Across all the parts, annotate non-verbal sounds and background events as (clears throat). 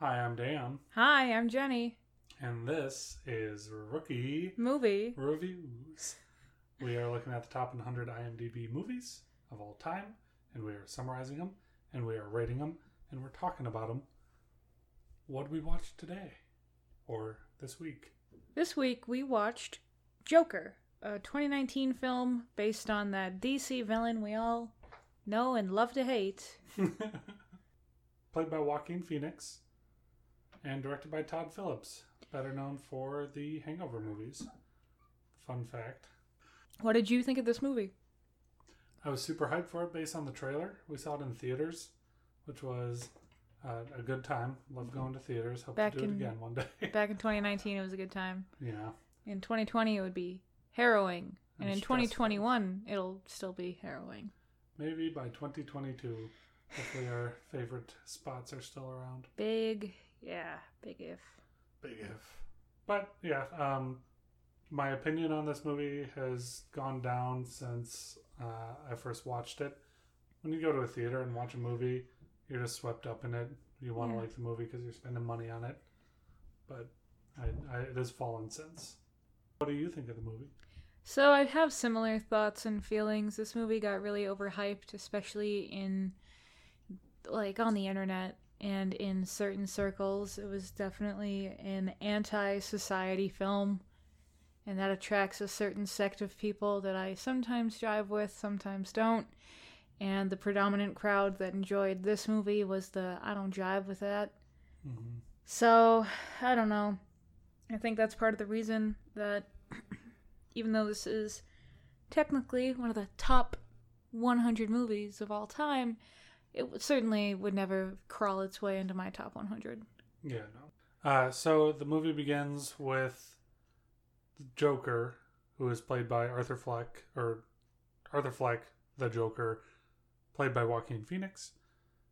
Hi, I'm Dan, Hi, I'm Jenny. and this is Rookie Movie. Reviews. We are looking at the top 100 IMDb movies of all time, and we are summarizing them, and we are rating them, and we're talking about them. What did we watch today? Or this week? This week we watched Joker, a 2019 film based on that DC villain we all know and love to hate. (laughs) Played by Joaquin Phoenix, and directed by Todd Phillips, better known for the Hangover movies. Fun fact. What did you think of this movie? I was super hyped for it based on the trailer. We saw it in theaters, which was uh, a good time. Love going to theaters. Hope Back to do it again one day. (laughs) Back in 2019, it was a good time. yeah. In 2020, it would be harrowing. And, And in stressful. 2021, it'll still be harrowing. Maybe by 2022, hopefully our favorite spots are still around. Big, yeah, big if. Big if. But yeah, um, my opinion on this movie has gone down since uh, I first watched it. When you go to a theater and watch a movie, you're just swept up in it. You want to Yeah. like the movie because you're spending money on it. But I, I, it has fallen since. What do you think of the movie? So I have similar thoughts and feelings. This movie got really overhyped, especially in like on the internet and in certain circles. It was definitely an anti-society film and that attracts a certain sect of people that I sometimes jive with, sometimes don't. And the predominant crowd that enjoyed this movie was the I don't jive with that. Mm-hmm. So, I don't know. I think that's part of the reason that (clears throat) even though this is technically one of the top 100 movies of all time, it certainly would never crawl its way into my top 100. Yeah, no. Uh, so the movie begins with Joker, who is played by Arthur Fleck, or Arthur Fleck, the Joker, played by Joaquin Phoenix.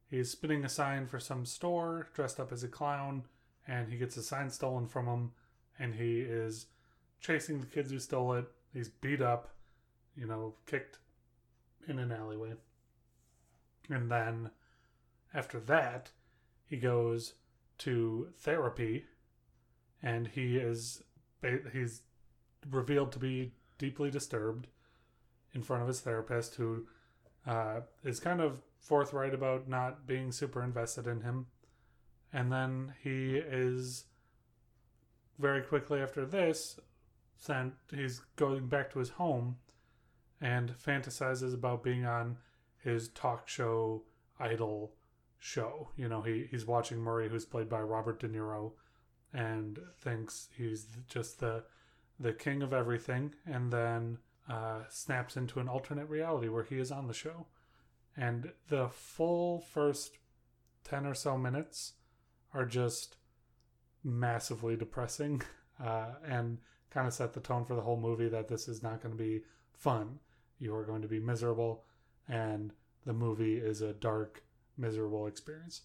He's spinning a sign for some store, dressed up as a clown, and he gets a sign stolen from him, and he is chasing the kids who stole it. He's beat up, you know, kicked in an alleyway. And then after that, he goes to therapy and he is he's revealed to be deeply disturbed in front of his therapist who uh, is kind of forthright about not being super invested in him. And then he is very quickly after this sent he's going back to his home and fantasizes about being on his talk show idol show. You know, he he's watching Murray, who's played by Robert De Niro, and thinks he's just the the king of everything, and then uh, snaps into an alternate reality where he is on the show. And the full first ten or so minutes are just massively depressing, (laughs) uh, and kind of set the tone for the whole movie that this is not going to be fun. You are going to be miserable, and the movie is a dark miserable experience,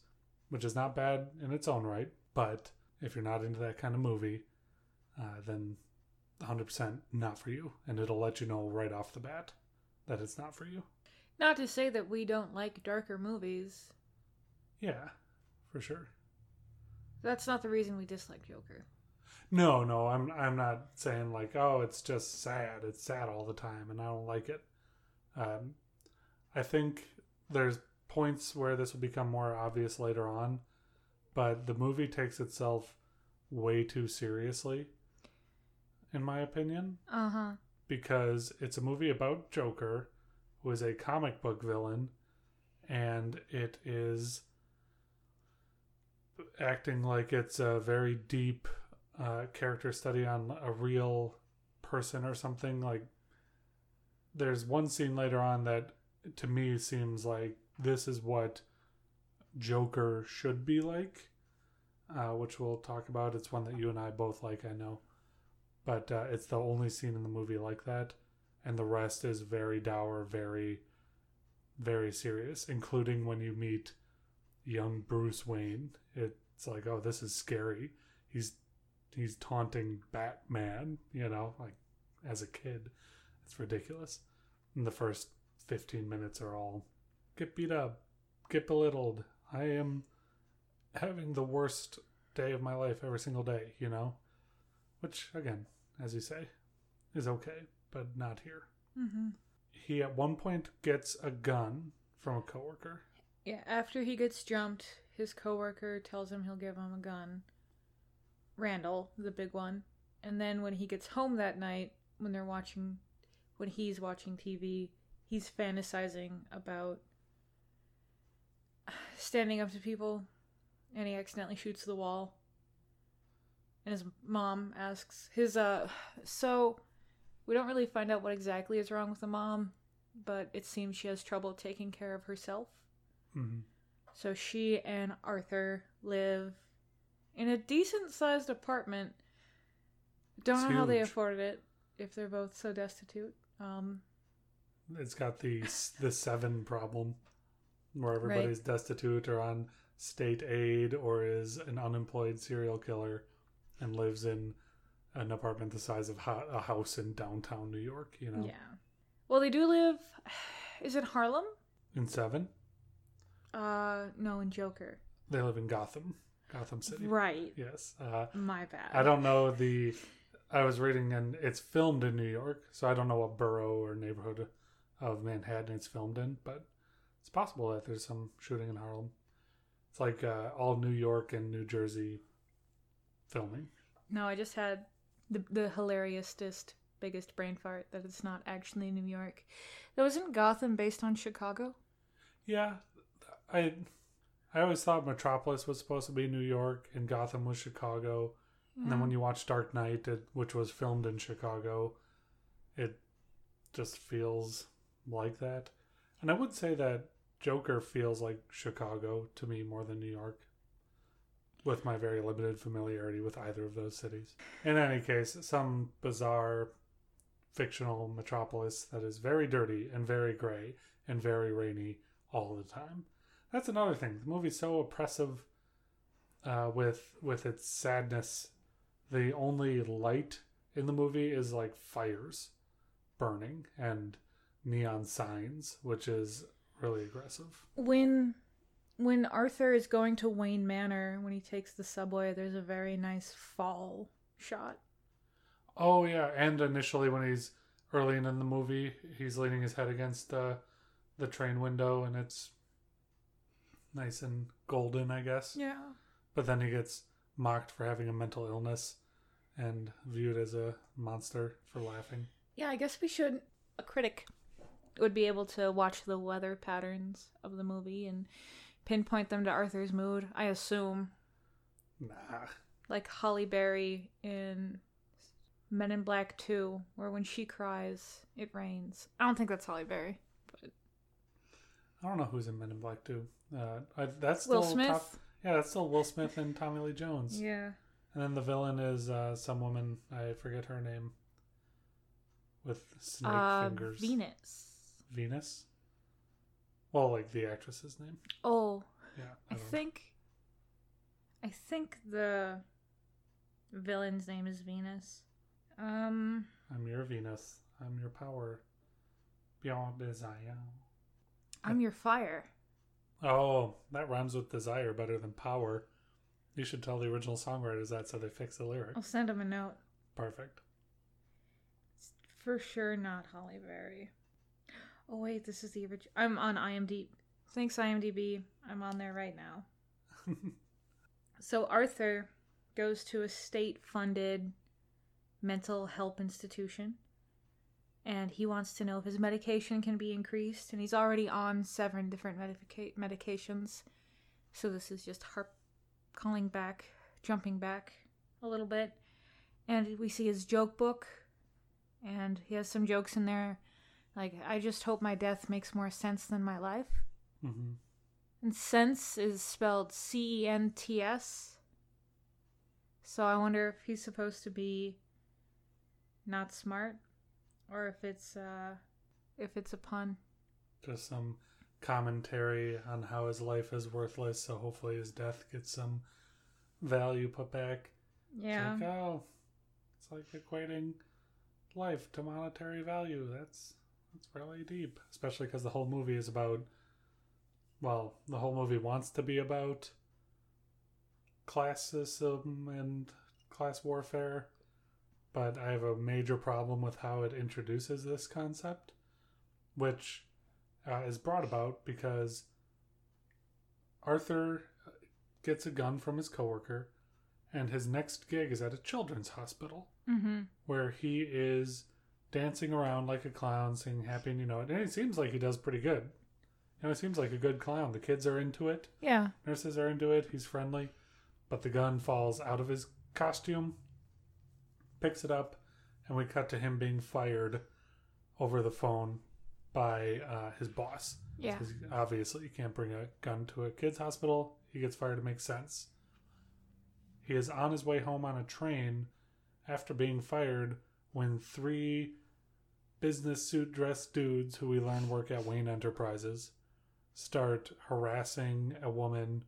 which is not bad in its own right. But if you're not into that kind of movie, uh, then 100% not for you. And it'll let you know right off the bat that it's not for you. Not to say that we don't like darker movies. Yeah, for sure. That's not the reason we dislike Joker. No, no, I'm I'm not saying like, oh, it's just sad. It's sad all the time, and I don't like it. Um, I think there's points where this will become more obvious later on, but the movie takes itself way too seriously, in my opinion, Uh huh. because it's a movie about Joker, who is a comic book villain, and it is acting like it's a very deep uh, character study on a real person or something. Like, there's one scene later on that to me seems like this is what Joker should be like, uh, which we'll talk about. It's one that you and I both like, I know. But uh, it's the only scene in the movie like that. And the rest is very dour, very, very serious, including when you meet young Bruce Wayne. It's like, oh, this is scary. He's he's taunting Batman, you know, like as a kid. It's ridiculous. In the first 15 minutes are all get beat up, get belittled. I am having the worst day of my life every single day, you know? Which, again, as you say, is okay, but not here. Mm-hmm. He at one point gets a gun from a coworker. Yeah, after he gets jumped, his coworker tells him he'll give him a gun. Randall, the big one. And then when he gets home that night, when they're watching, when he's watching TV, he's fantasizing about standing up to people, and he accidentally shoots the wall. And his mom asks his uh, so we don't really find out what exactly is wrong with the mom, but it seems she has trouble taking care of herself. hmm So she and Arthur live in a decent sized apartment. Don't It's know how they huge. afforded it if they're both so destitute. Um, It's got the the seven problem, where everybody's destitute or on state aid or is an unemployed serial killer, and lives in an apartment the size of ho- a house in downtown New York. You know, Yeah. Well, they do live. (sighs) Is it Harlem? in seven Uh, no, in Joker. they live in Gotham, Gotham City. Right. Yes. Uh, My bad. I don't know the. I was reading and it's filmed in New York, so I don't know what borough or neighborhood of Manhattan it's filmed in, but it's possible that there's some shooting in Harlem. It's like uh, all New York and New Jersey filming. No, I just had the the hilariousest, biggest brain fart that it's not actually New York. That wasn't Gotham based on Chicago. Yeah, I I always thought Metropolis was supposed to be New York and Gotham was Chicago. And then when you watch Dark Knight, it, which was filmed in Chicago, it just feels like that. And I would say that Joker feels like Chicago to me more than New York, with my very limited familiarity with either of those cities. In any case, some bizarre fictional metropolis that is very dirty and very gray and very rainy all the time. That's another thing. The movie's so oppressive uh, with with its sadness. The only light in the movie is like fires burning and neon signs, which is really aggressive. when when Arthur is going to Wayne Manor when he takes the subway, there's a very nice fall shot. Oh yeah, and initially when he's early in the movie, he's leaning his head against uh, the train window, and it's nice and golden, I guess. Yeah. But then he gets mocked for having a mental illness and viewed as a monster for laughing. Yeah, I guess we should a critic would be able to watch the weather patterns of the movie and pinpoint them to Arthur's mood, I assume. Nah. Like Halle Berry in Men in Black 2, where when she cries, it rains. I don't think that's Halle Berry. But I don't know who's in Men in Black 2. Uh, I, that's still Will Smith? top- yeah, that's still Will Smith and Tommy Lee Jones. Yeah. And then the villain is uh, some woman, I forget her name, with snake Uh, fingers. Venus. Venus? Well, like the actress's name. Oh, Yeah. I know. think I think the villain's name is Venus. Um I'm your Venus. I'm your power. Beyond desire. I'm your fire. Oh, that rhymes with desire better than power. You should tell the original songwriters that so they fix the lyric. I'll send them a note. Perfect. It's for sure not Halle Berry. Oh wait, this is the original. I'm on IMDb. Thanks IMDb. I'm on there right now. (laughs) So Arthur goes to a state-funded mental health institution and he wants to know if his medication can be increased and he's already on seven different medica- medications. So this is just harp calling back, jumping back a little bit. And we see his joke book and he has some jokes in there like I just hope my death makes more sense than my life. hmm And sense is spelled C E N T S. So I wonder if he's supposed to be not smart or if it's uh if it's a pun. Just some commentary on how his life is worthless, so hopefully his death gets some value put back. Yeah. It's like, oh, it's like equating life to monetary value. That's that's really deep, especially because the whole movie is about. Well, the whole movie wants to be about classism and class warfare, but I have a major problem with how it introduces this concept, which uh, is brought about because Arthur gets a gun from his coworker, and his next gig is at a children's hospital Mm-hmm. where he is dancing around like a clown, singing "Happy," and you know, and it seems like he does pretty good. You know, it seems like a good clown. The kids are into it. Yeah. Nurses are into it. He's friendly, but the gun falls out of his costume. Picks it up, and we cut to him being fired over the phone by uh, his boss. Yeah. obviously, you can't bring a gun to a kid's hospital. He gets fired. It makes sense. He is on his way home on a train after being fired when three business suit dressed dudes who we learn work at Wayne Enterprises start harassing a woman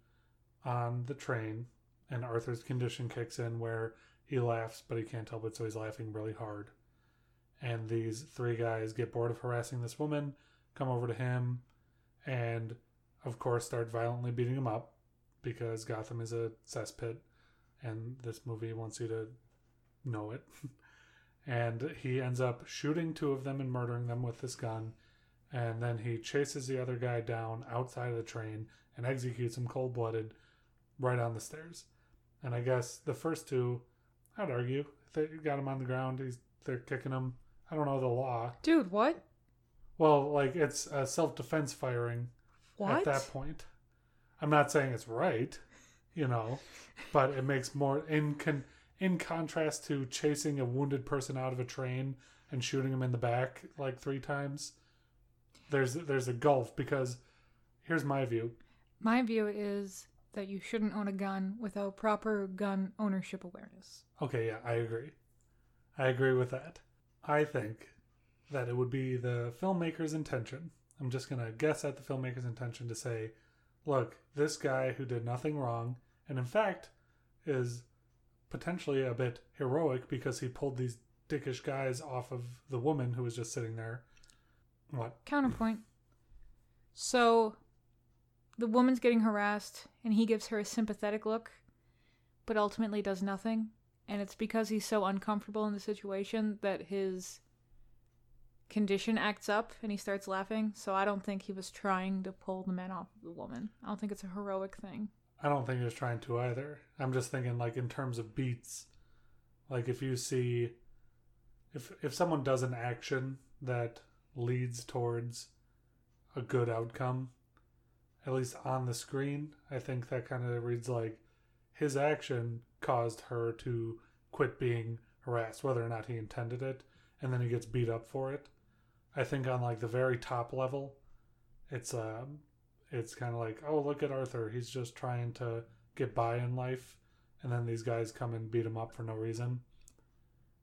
on the train. And Arthur's condition kicks in where he laughs, but he can't help it, so he's laughing really hard. And these three guys get bored of harassing this woman, come over to him, and of course start violently beating him up because Gotham is a cesspit and this movie wants you to know it. (laughs) and he ends up shooting two of them and murdering them with this gun. And then he chases the other guy down outside of the train and executes him cold blooded right on the stairs. And I guess the first two, I'd argue, they got him on the ground. He's they're kicking him. I don't know the law. Dude, what? Well, like it's uh, self defense firing What? at that point. I'm not saying it's right, you know, but it makes more in con- in contrast to chasing a wounded person out of a train and shooting him in the back like three times. There's there's a gulf because here's my view. My view is that you shouldn't own a gun without proper gun ownership awareness. Okay, yeah, I agree. I agree with that. I think that it would be the filmmaker's intention. I'm just going to guess at the filmmaker's intention to say, look, this guy who did nothing wrong, and in fact is potentially a bit heroic because he pulled these dickish guys off of the woman who was just sitting there. What? Counterpoint. So, the woman's getting harassed, and he gives her a sympathetic look, but ultimately does nothing. And it's because he's so uncomfortable in the situation that his condition acts up and he starts laughing. So, I don't think he was trying to pull the men off of the woman. I don't think it's a heroic thing. I don't think he was trying to either. I'm just thinking like in terms of beats. Like if you see if if someone does an action that leads towards a good outcome, at least on the screen, I think that kind of reads like his action caused her to quit being harassed, whether or not he intended it, and then he gets beat up for it. I think on like the very top level, it's um it's kind of like, oh, look at Arthur. He's just trying to get by in life. And then these guys come and beat him up for no reason.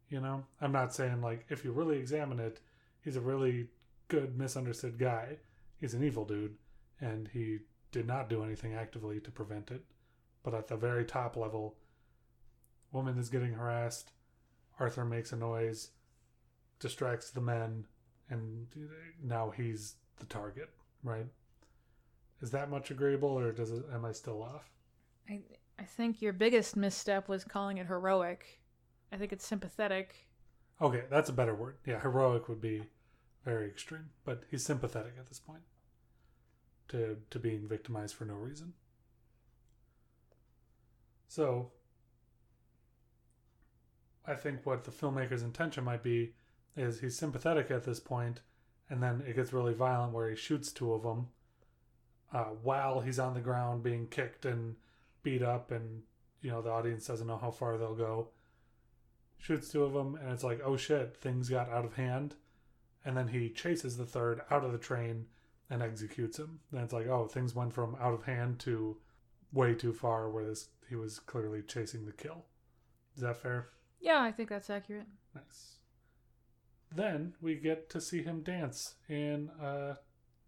You know? I'm not saying, like, if you really examine it, he's a really good, misunderstood guy. He's an evil dude. And he did not do anything actively to prevent it. But at the very top level, woman is getting harassed. Arthur makes a noise, distracts the men, and now he's the target, right? Is that much agreeable, or does it? Am I still off? I, I think your biggest misstep was calling it heroic. I think it's sympathetic. Okay, that's a better word. Yeah, heroic would be very extreme, but he's sympathetic at this point to to being victimized for no reason. So, I think what the filmmaker's intention might be is he's sympathetic at this point, and then it gets really violent where he shoots two of them uh, while he's on the ground being kicked and beat up, and you know the audience doesn't know how far they'll go. Shoots two of them, and it's like, oh shit, things got out of hand. And then he chases the third out of the train and executes him. Then it's like, oh, things went from out of hand to way too far, where this he was clearly chasing the kill. Is that fair? Yeah, I think that's accurate. Nice. Then we get to see him dance in a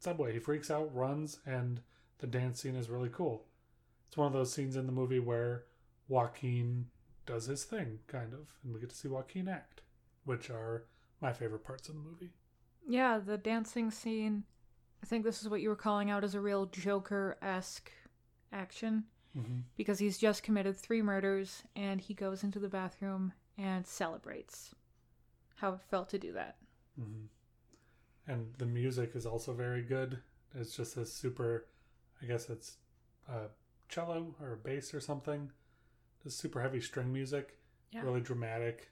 subway. He freaks out, runs, and the dance scene is really cool. It's one of those scenes in the movie where Joaquin does his thing, kind of, and we get to see Joaquin act, which are my favorite parts of the movie. Yeah, the dancing scene. I think this is what you were calling out as a real Joker esque action. hmm because he's just committed three murders and he goes into the bathroom and celebrates how it felt to do that. hmm And the music is also very good. It's just a super, I guess it's a cello or a bass or something. Just super heavy string music. Yeah. Really dramatic.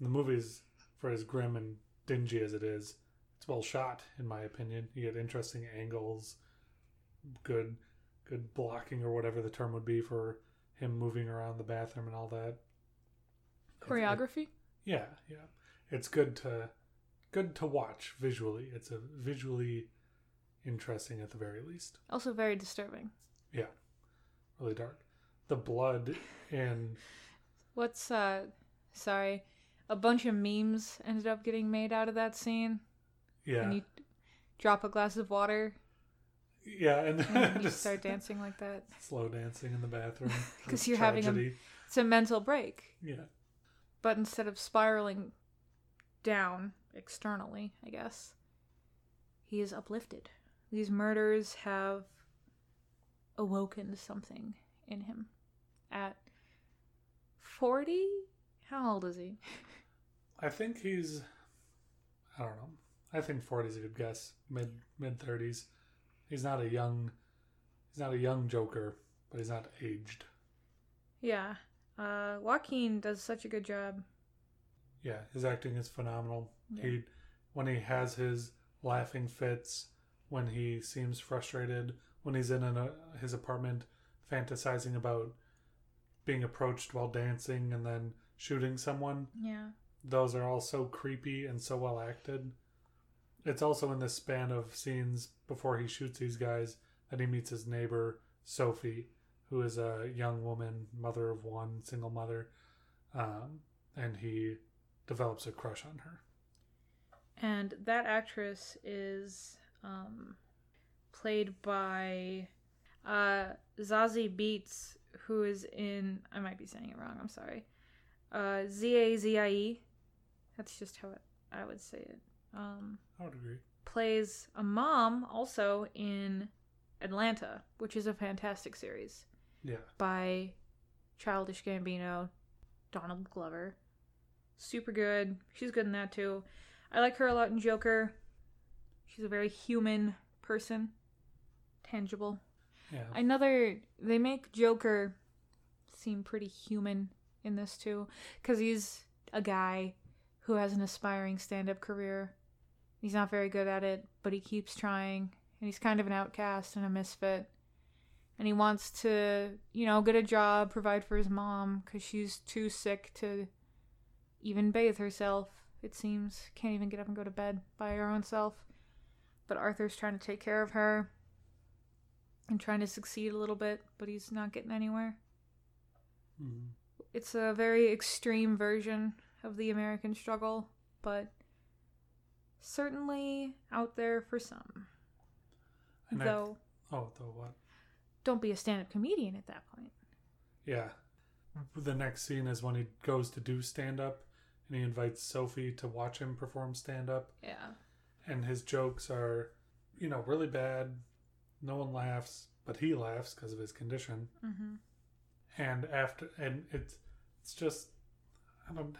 The movie's, for as grim and dingy as it is, it's well shot, in my opinion. You get interesting angles, good, good blocking or whatever the term would be for him moving around the bathroom and all that. It's- it- Choreography? yeah, yeah. It's good to good to watch visually. It's a visually interesting at the very least. Also very disturbing. Yeah. Really dark. The blood and What's uh sorry. A bunch of memes ended up getting made out of that scene. yeah. And you drop a glass of water yeah, and and (laughs) you just start dancing like that. (laughs) slow dancing in the bathroom. (laughs) Because you're having a- tragedy. It's a mental break. Yeah. But instead of spiraling down externally, I guess, he is uplifted. These murders have awoken something in him. At 40? How old is he? I think he's I don't know. I think 40 is a good guess. Mid mid 30s. He's not a young he's not a young Joker, but he's not aged. Yeah. Uh, Joaquin does such a good job. Yeah, his acting is phenomenal. Yeah. He when he has his laughing fits, when he seems frustrated, when he's in an, uh, his apartment fantasizing about being approached while dancing and then shooting someone. Yeah. Those are all so creepy and so well acted. It's also in the span of scenes before he shoots these guys that he meets his neighbor Sophie, who is a young woman, mother of one, single mother, um, and he develops a crush on her. And that actress is um, played by uh, Zazie Beetz, who is in. I might be saying it wrong. I'm sorry. Uh, Z A Z I E. That's just how it, I would say it. Um, I would agree. plays a mom also in Atlanta, which is a fantastic series Yeah. by Childish Gambino, Donald Glover. Super good. She's good in that too. I like her a lot in Joker. She's a very human person. Tangible. Yeah. Another they make Joker seem pretty human in this too cuz he's a guy who has an aspiring stand-up career. He's not very good at it, but he keeps trying and he's kind of an outcast and a misfit. And he wants to, you know, get a job, provide for his mom cuz she's too sick to even bathe herself. It seems can't even get up and go to bed by her own self. But Arthur's trying to take care of her and trying to succeed a little bit, but he's not getting anywhere. Mhm. It's a very extreme version of the American struggle, but certainly out there for some. And I- Though, Oh, the what? don't be a stand up comedian at that point. Yeah. The next scene is when he goes to do stand up and he invites Sophie to watch him perform stand up. Yeah. And his jokes are, you know, really bad. No one laughs, but he laughs because of his condition. Mm-hmm. And after, and it's, it's just, I don't,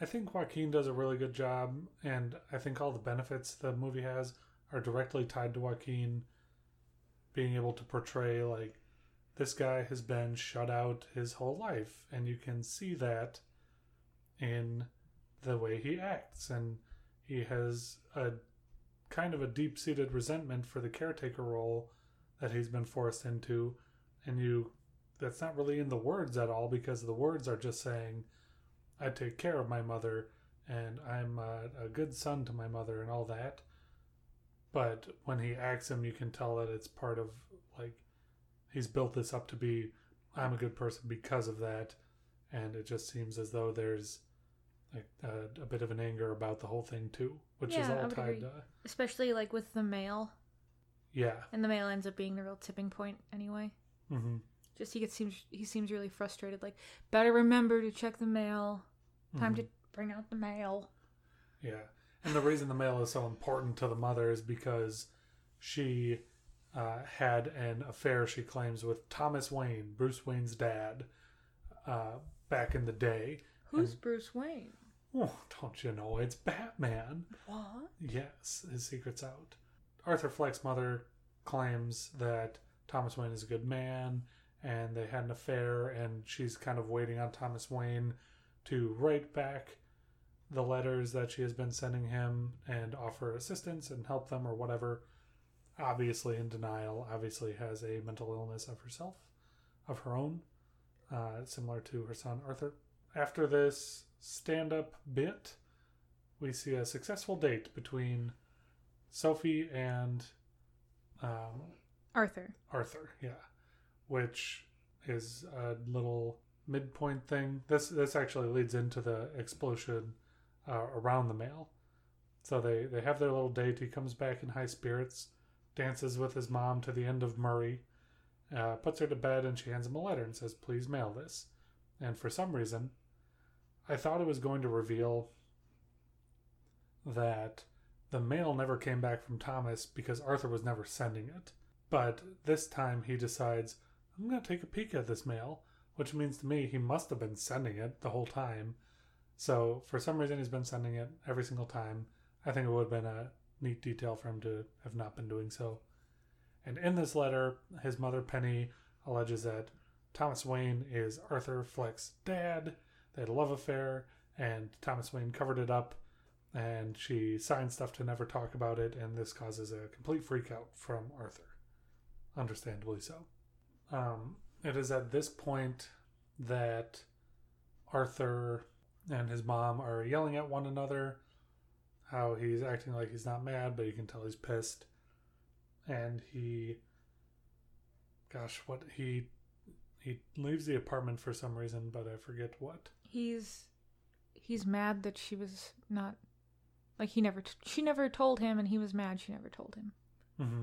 I think Joaquin does a really good job. And I think all the benefits the movie has are directly tied to Joaquin being able to portray like this guy has been shut out his whole life and you can see that in the way he acts and he has a kind of a deep-seated resentment for the caretaker role that he's been forced into and you that's not really in the words at all because the words are just saying I take care of my mother and I'm a, a good son to my mother and all that. But when he acts him you can tell that it's part of like he's built this up to be i'm a good person because of that and it just seems as though there's like a, a bit of an anger about the whole thing too which is Yeah, I all tied agree. to Especially like with the mail, yeah and the mail ends up being the real tipping point anyway. hmm Just he gets seems he seems really frustrated. Like, better remember to check the mail. Time Mm-hmm. to bring out the mail. Yeah. And the reason the mail is so important to the mother is because she uh, had an affair, she claims, with Thomas Wayne, Bruce Wayne's dad, uh, back in the day. Who's Bruce Wayne? Oh, don't you know? It's Batman. What? Yes, his secret's out. Arthur Fleck's mother claims that Thomas Wayne is a good man and they had an affair, and she's kind of waiting on Thomas Wayne to write back the letters that she has been sending him and offer assistance and help them or whatever. Obviously, in denial, obviously has a mental illness of herself, of her own, uh, similar to her son Arthur. After this stand up bit, we see a successful date between Sophie and um, Arthur. Arthur, yeah, which is a little midpoint thing. This this actually leads into the explosion uh, around the mail. So they they have their little date. He comes back in high spirits, dances with his mom to the end of Murray, uh, puts her to bed, and she hands him a letter and says, "Please mail this." And for some reason, I thought it was going to reveal that the mail never came back from Thomas because Arthur was never sending it. But this time he decides, I'm going to take a peek at this mail, which means to me he must have been sending it the whole time. So for some reason he's been sending it every single time. I think it would have been a neat detail for him to have not been doing so. And in this letter, his mother Penny alleges that Thomas Wayne is Arthur Fleck's dad. They had a love affair, and Thomas Wayne covered it up and she signed stuff to never talk about it, and this causes a complete freakout from Arthur. Understandably so. Um, it is at this point that Arthur and his mom are yelling at one another, how he's acting like he's not mad, but you can tell he's pissed. And he, gosh, what he he leaves the apartment for some reason, but I forget what. He's he's mad that she was not like he never t- she never told him and he was mad she never told him. Mm-hmm.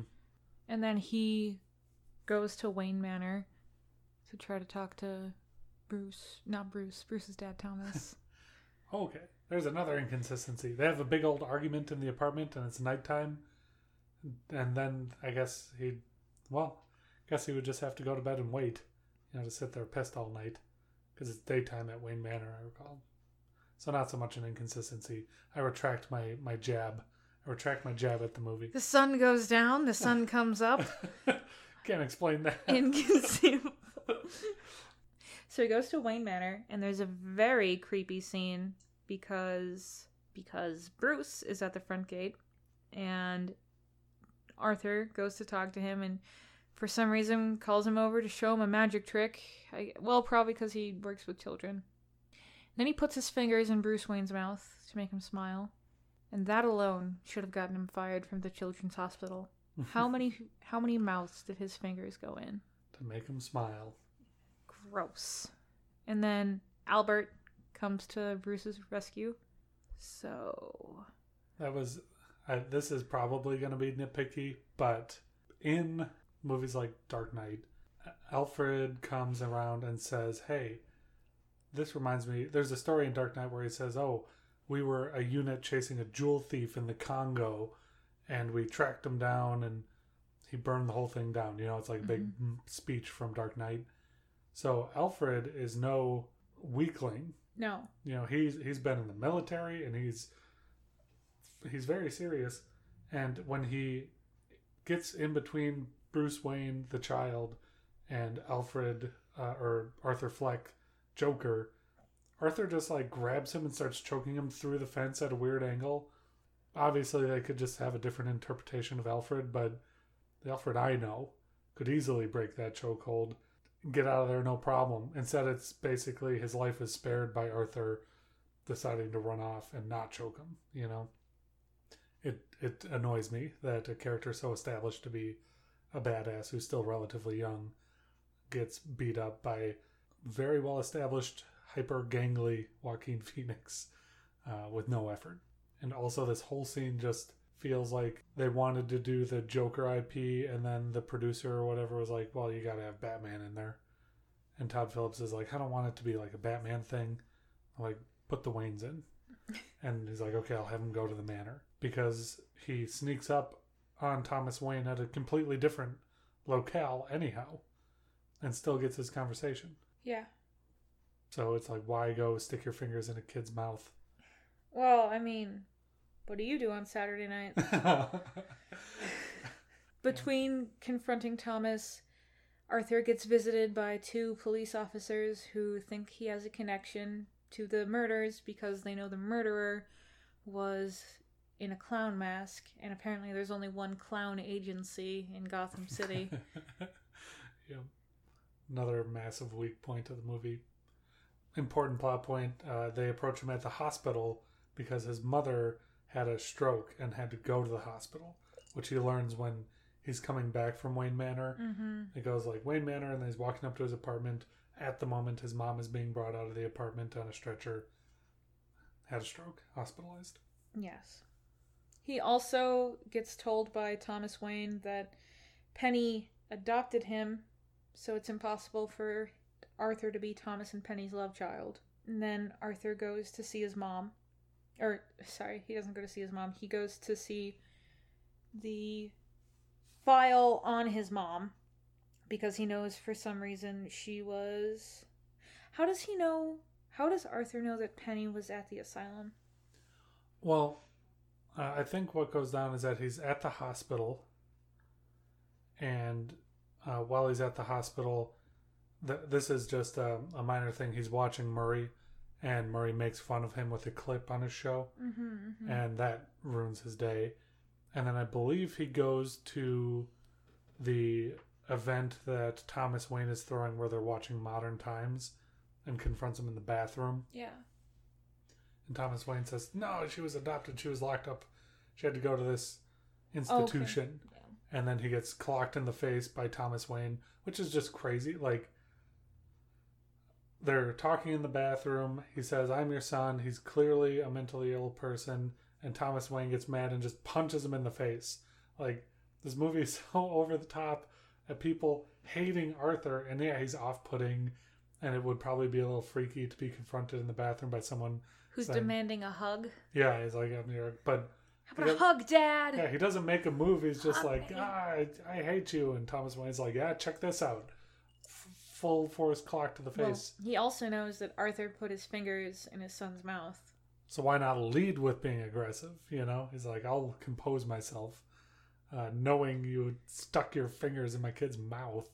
And then he goes to Wayne Manor to try to talk to Bruce, not Bruce, Bruce's dad Thomas. (laughs) Okay, there's another inconsistency. They have a big old argument in the apartment, and it's nighttime. And then I guess he, well, I guess he would just have to go to bed and wait, you know, to sit there pissed all night, because it's daytime at Wayne Manor. I recall. So not so much an inconsistency. I retract my my jab. I retract my jab at the movie. the sun goes down, the sun (laughs) comes up. Can't explain that. (laughs) Inconceivable. so he goes to Wayne Manor, and there's a very creepy scene because because Bruce is at the front gate, and Arthur goes to talk to him, and for some reason calls him over to show him a magic trick. I, well, probably because he works with children. Then he puts his fingers in Bruce Wayne's mouth to make him smile, and that alone should have gotten him fired from the children's hospital. (laughs) How many how many mouths did his fingers go in? to make him smile. Gross. And then Albert comes to Bruce's rescue. So That was. I, this is probably going to be nitpicky, but in movies like Dark Knight, Alfred comes around and says, "Hey, this reminds me." There's a story in Dark Knight where he says, "Oh, we were a unit chasing a jewel thief in the Congo, and we tracked him down, and he burned the whole thing down." You know, it's like a big mm, speech from Dark Knight. So Alfred is no weakling no. you know he's he's been in the military and he's he's very serious and when he gets in between bruce wayne the child and alfred uh, or arthur fleck joker arthur just like grabs him and starts choking him through the fence at a weird angle obviously they could just have a different interpretation of alfred but the alfred i know could easily break that chokehold get out of there no problem. Instead, it's basically his life is spared by Arthur deciding to run off and not choke him. You know, it it annoys me that a character so established to be a badass who's still relatively young gets beat up by very well established hyper gangly Joaquin (laughs) Phoenix uh, with no effort. And also, this whole scene just feels like they wanted to do the Joker IP, and then the producer or whatever was like, "Well, you got to have Batman in there." And Todd Phillips is like, "I don't want it to be like a Batman thing. Like, put the Waynes in." (laughs) and he's like, "Okay, I'll have him go to the manor because he sneaks up on Thomas Wayne at a completely different locale anyhow, and still gets his conversation. Yeah. So it's like, why go stick your fingers in a kid's mouth? Well, I mean, what do you do on Saturday night? (laughs) (laughs) Between confronting Thomas, Arthur gets visited by two police officers who think he has a connection to the murders because they know the murderer was in a clown mask, and apparently there's only one clown agency in Gotham City. (laughs) yep. Another massive weak point of the movie. Important plot point uh, they approach him at the hospital because his mother had a stroke and had to go to the hospital, which he learns when he's coming back from Wayne Manor. mm-hmm. It goes like Wayne Manor, and then he's walking up to his apartment. At the moment, his mom is being brought out of the apartment on a stretcher. Had a stroke, hospitalized. Yes. He also gets told by Thomas Wayne that Penny adopted him, so it's impossible for Arthur to be Thomas and Penny's love child. And then Arthur goes to see his mom. Or, sorry, he doesn't go to see his mom. He goes to see the file on his mom because he knows for some reason she was. How does he know? How does Arthur know that Penny was at the asylum? Well, uh, I think what goes down is that he's at the hospital, and uh, while he's at the hospital, th- this is just a, a minor thing. He's watching Murray, and Murray makes fun of him with a clip on his show, Mm-hmm, and that ruins his day. And then I believe he goes to the event that Thomas Wayne is throwing where they're watching Modern Times and confronts him in the bathroom. Yeah. And Thomas Wayne says, No, she was adopted. She was locked up. She had to go to this institution. Yeah. And then he gets clocked in the face by Thomas Wayne, which is just crazy. Like, they're talking in the bathroom. He says, I'm your son. He's clearly a mentally ill person. And Thomas Wayne gets mad and just punches him in the face. Like, this movie is (laughs) so over the top at people hating Arthur. And yeah, he's off putting. And it would probably be a little freaky to be confronted in the bathroom by someone Who's demanding a hug? yeah, he's like, I'm here. But How about a hug, Dad? yeah, he doesn't make a move. He's just Hug like, me. ah, I, I hate you. And Thomas Wayne's like, yeah, check this out. F- full force clock to the Well, face. he also knows that Arthur put his fingers in his son's mouth. So why not lead with being aggressive? You know, he's like, I'll compose myself, uh, knowing you stuck your fingers in my kid's mouth.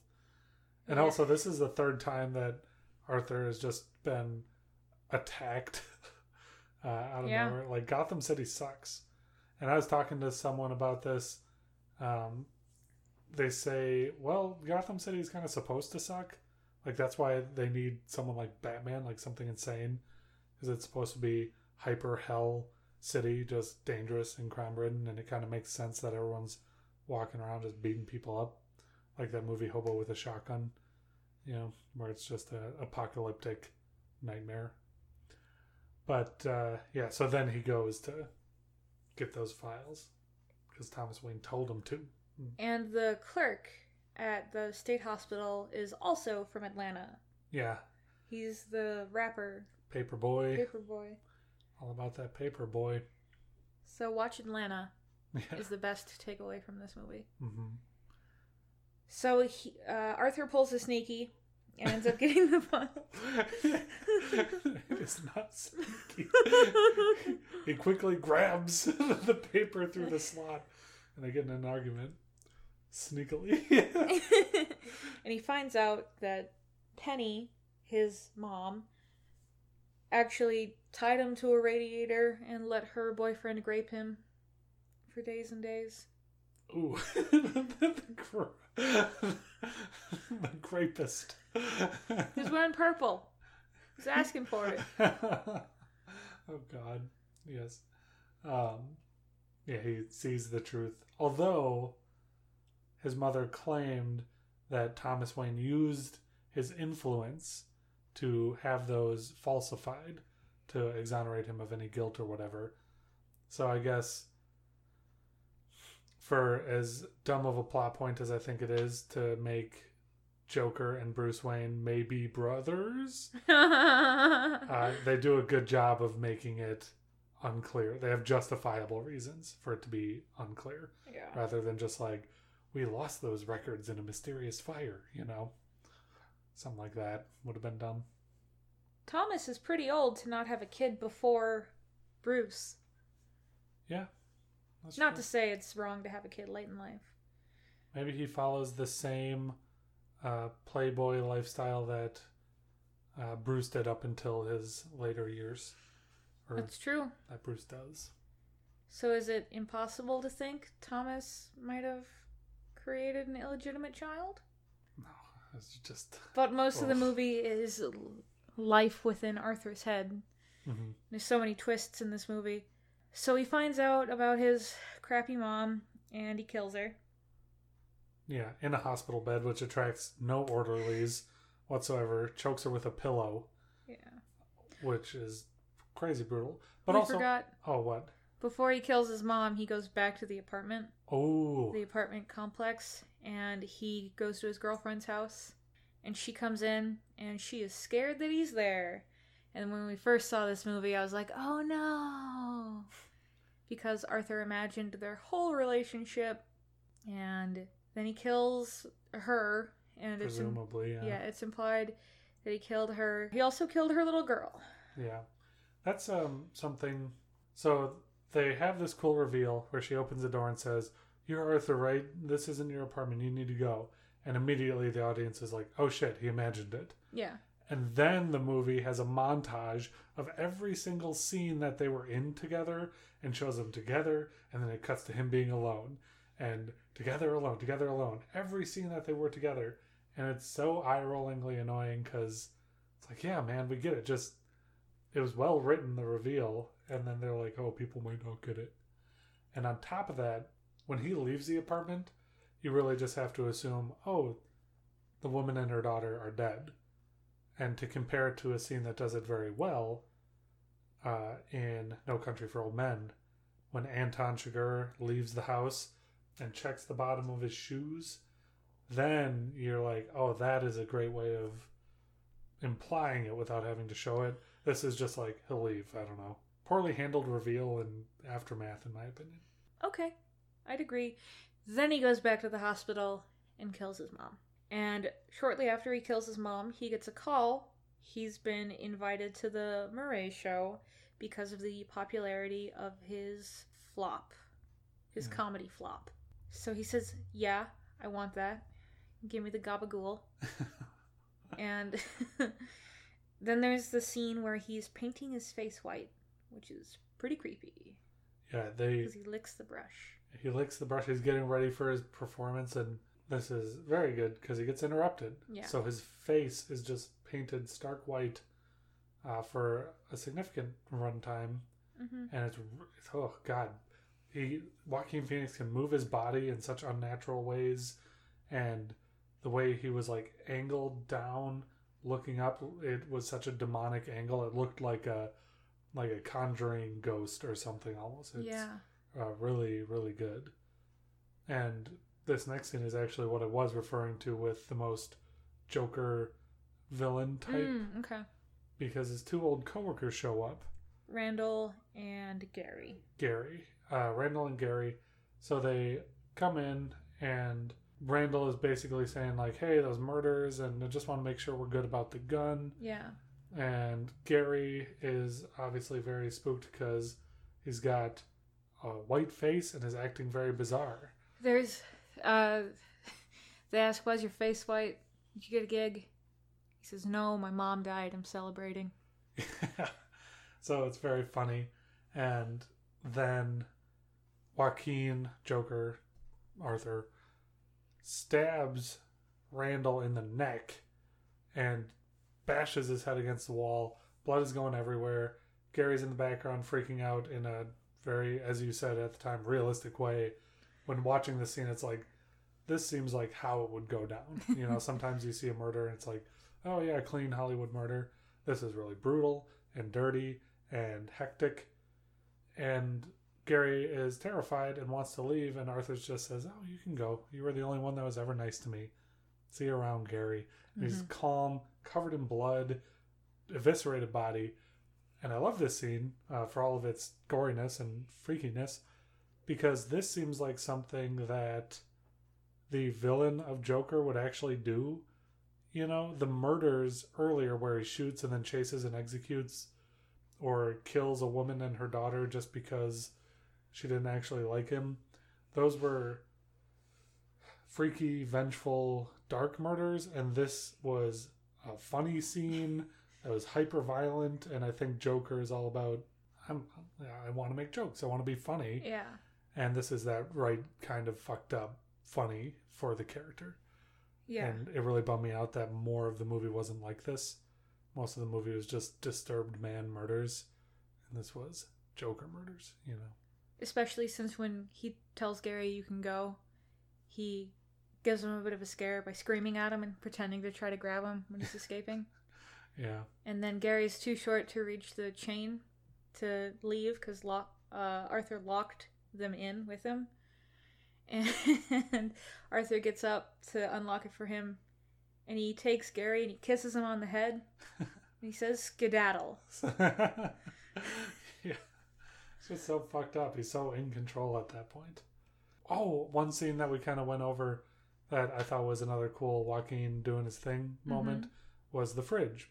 And Yeah. also, this is the third time that Arthur has just been attacked (laughs) uh, out of Yeah. nowhere. Like Gotham City sucks. And I was talking to someone about this. Um, they say, well, Gotham City is kind of supposed to suck. Like that's why they need someone like Batman, like something insane, because it's supposed to be hyper hell city, just dangerous and crime ridden, and it kind of makes sense that everyone's walking around just beating people up, like that movie Hobo with a Shotgun, you know, where it's just an apocalyptic nightmare. But uh, yeah, so then he goes to get those files because Thomas Wayne told him to. And the clerk at the state hospital is also from Atlanta. Yeah, He's the rapper, Paper Boi, Paper Boi. all about that paper boy. So watch Atlanta Yeah. is the best takeaway from this movie. hmm So he, uh, Arthur pulls a sneaky and ends up getting the file. (laughs) it is not sneaky. he quickly grabs (laughs) the paper through the slot, and they get in an argument sneakily. (laughs) and he finds out that Penny, his mom, actually tied him to a radiator and let her boyfriend grape him for days and days. Ooh, the, gra- the grapist. He's wearing purple. He's asking for it. (laughs) oh God, yes. Um, yeah, he sees the truth. Although his mother claimed that Thomas Wayne used his influence to have those falsified to exonerate him of any guilt or whatever. So I guess for as dumb of a plot point as I think it is to make Joker and Bruce Wayne may be brothers, (laughs) uh, they do a good job of making it unclear. They have justifiable reasons for it to be unclear yeah. rather than just like, we lost those records in a mysterious fire, you know? Something like that would have been dumb. Thomas is pretty old to not have a kid before Bruce. Yeah. That's Not true. to say it's wrong to have a kid late in life. Maybe he follows the same uh, playboy lifestyle that uh, Bruce did up until his later years. That's true. that Bruce does. So is it impossible to think Thomas might have created an illegitimate child? No, it's just. But most of the movie is life within Arthur's head. Mhm. There's so many twists in this movie. So he finds out about his crappy mom and he kills her. Yeah, in a hospital bed, which attracts no orderlies whatsoever. Chokes her with a pillow, Yeah. which is crazy brutal. But we also, forgot oh, what? before he kills his mom, he goes back to the apartment, Oh, the apartment complex, and he goes to his girlfriend's house. And she comes in and she is scared that he's there. And when we first saw this movie, I was like, oh no. Because Arthur imagined their whole relationship. And then he kills her. And it's presumably, yeah. yeah, it's implied that he killed her. He also killed her little girl. Yeah. That's um something so they have this cool reveal where she opens the door and says, You're Arthur, right? This isn't your apartment, you need to go. And immediately the audience is like, Oh shit, he imagined it. Yeah. And then the movie has a montage of every single scene that they were in together and shows them together, and then it cuts to him being alone. And together alone, together alone. Every scene that they were together. And it's so eye rollingly annoying because it's like, yeah, man, we get it. Just, it was well written, the reveal. And then they're like, oh, people might not get it. And on top of that, when he leaves the apartment, you really just have to assume, oh, the woman and her daughter are dead and to compare it to a scene that does it very well uh, in No Country for Old Men, when Anton Chigurh leaves the house and checks the bottom of his shoes, then you're like, oh, that is a great way of implying it without having to show it. This is just like he'll leave. I don't know. Poorly handled reveal and aftermath, in my opinion. Okay. I'd agree. Then he goes back to the hospital and kills his mom. And shortly after he kills his mom, he gets a call. He's been invited to the Murray show because of the popularity of his flop, his Yeah. comedy flop. So he says, Yeah, I want that. Give me the gabagool. (laughs) And (laughs) then there's the scene where he's painting his face white, which is pretty creepy Yeah, they because he licks the brush. he licks the brush. He's getting ready for his performance, and this is very good because he gets interrupted. Yeah. So his face is just painted stark white uh, for a significant runtime, hmm and it's, it's oh god, he Joaquin Phoenix can move his body in such unnatural ways, and the way he was like angled down, looking up, it was such a demonic angle. It looked like a like a conjuring ghost or something almost. It's, Yeah. uh, really, really good. And this next scene is actually what I was referring to with the most Joker villain type Mm, okay. because his two old coworkers show up, Randall and Gary. Gary, uh, Randall and Gary. So they come in and Randall is basically saying like, "Hey, those murders, and I just want to make sure we're good about the gun." Yeah. And Gary is obviously very spooked because he's got a white face and is acting very bizarre. There's uh they ask, Why's your face white? Did you get a gig? He says, No, my mom died. I'm celebrating. (laughs) so it's very funny. And then Joaquin, Joker, Arthur, stabs Randall in the neck and bashes his head against the wall. Blood is going everywhere. Gary's in the background freaking out in a very, as you said at the time, realistic way. When watching the scene, it's like, this seems like how it would go down. You know, (laughs) sometimes you see a murder and it's like, oh yeah, a clean Hollywood murder. This is really brutal and dirty and hectic. And Gary is terrified and wants to leave, and Arthur just says, Oh, you can go. You were the only one that was ever nice to me. See you around, Gary. And He's calm, covered in blood, eviscerated body. And I love this scene uh, for all of its goriness and freakiness because this seems like something that the villain of Joker would actually do. You know, the murders earlier where he shoots and then chases and executes or kills a woman and her daughter just because she didn't actually like him. Those were freaky, vengeful, dark murders, and this was a funny scene that was hyper violent. And I think Joker is all about I'm, I want to make jokes, I want to be funny, Yeah. and this is that right kind of fucked up funny for the character. Yeah. And it really bummed me out that more of the movie wasn't like this. Most of the movie was just disturbed man murders, and this was Joker murders. You know. Especially since when he tells Gary you can go, he gives him a bit of a scare by screaming at him and pretending to try to grab him when he's (laughs) escaping. Yeah. And then Gary's too short to reach the chain to leave because uh, Arthur locked them in with him. And (laughs) Arthur gets up to unlock it for him. And he takes Gary and he kisses him on the head. and he says, skedaddle. (laughs) yeah. It's just so fucked up. He's so in control at that point. Oh, one scene that we kind of went over that I thought was another cool Joaquin doing his thing moment was the fridge.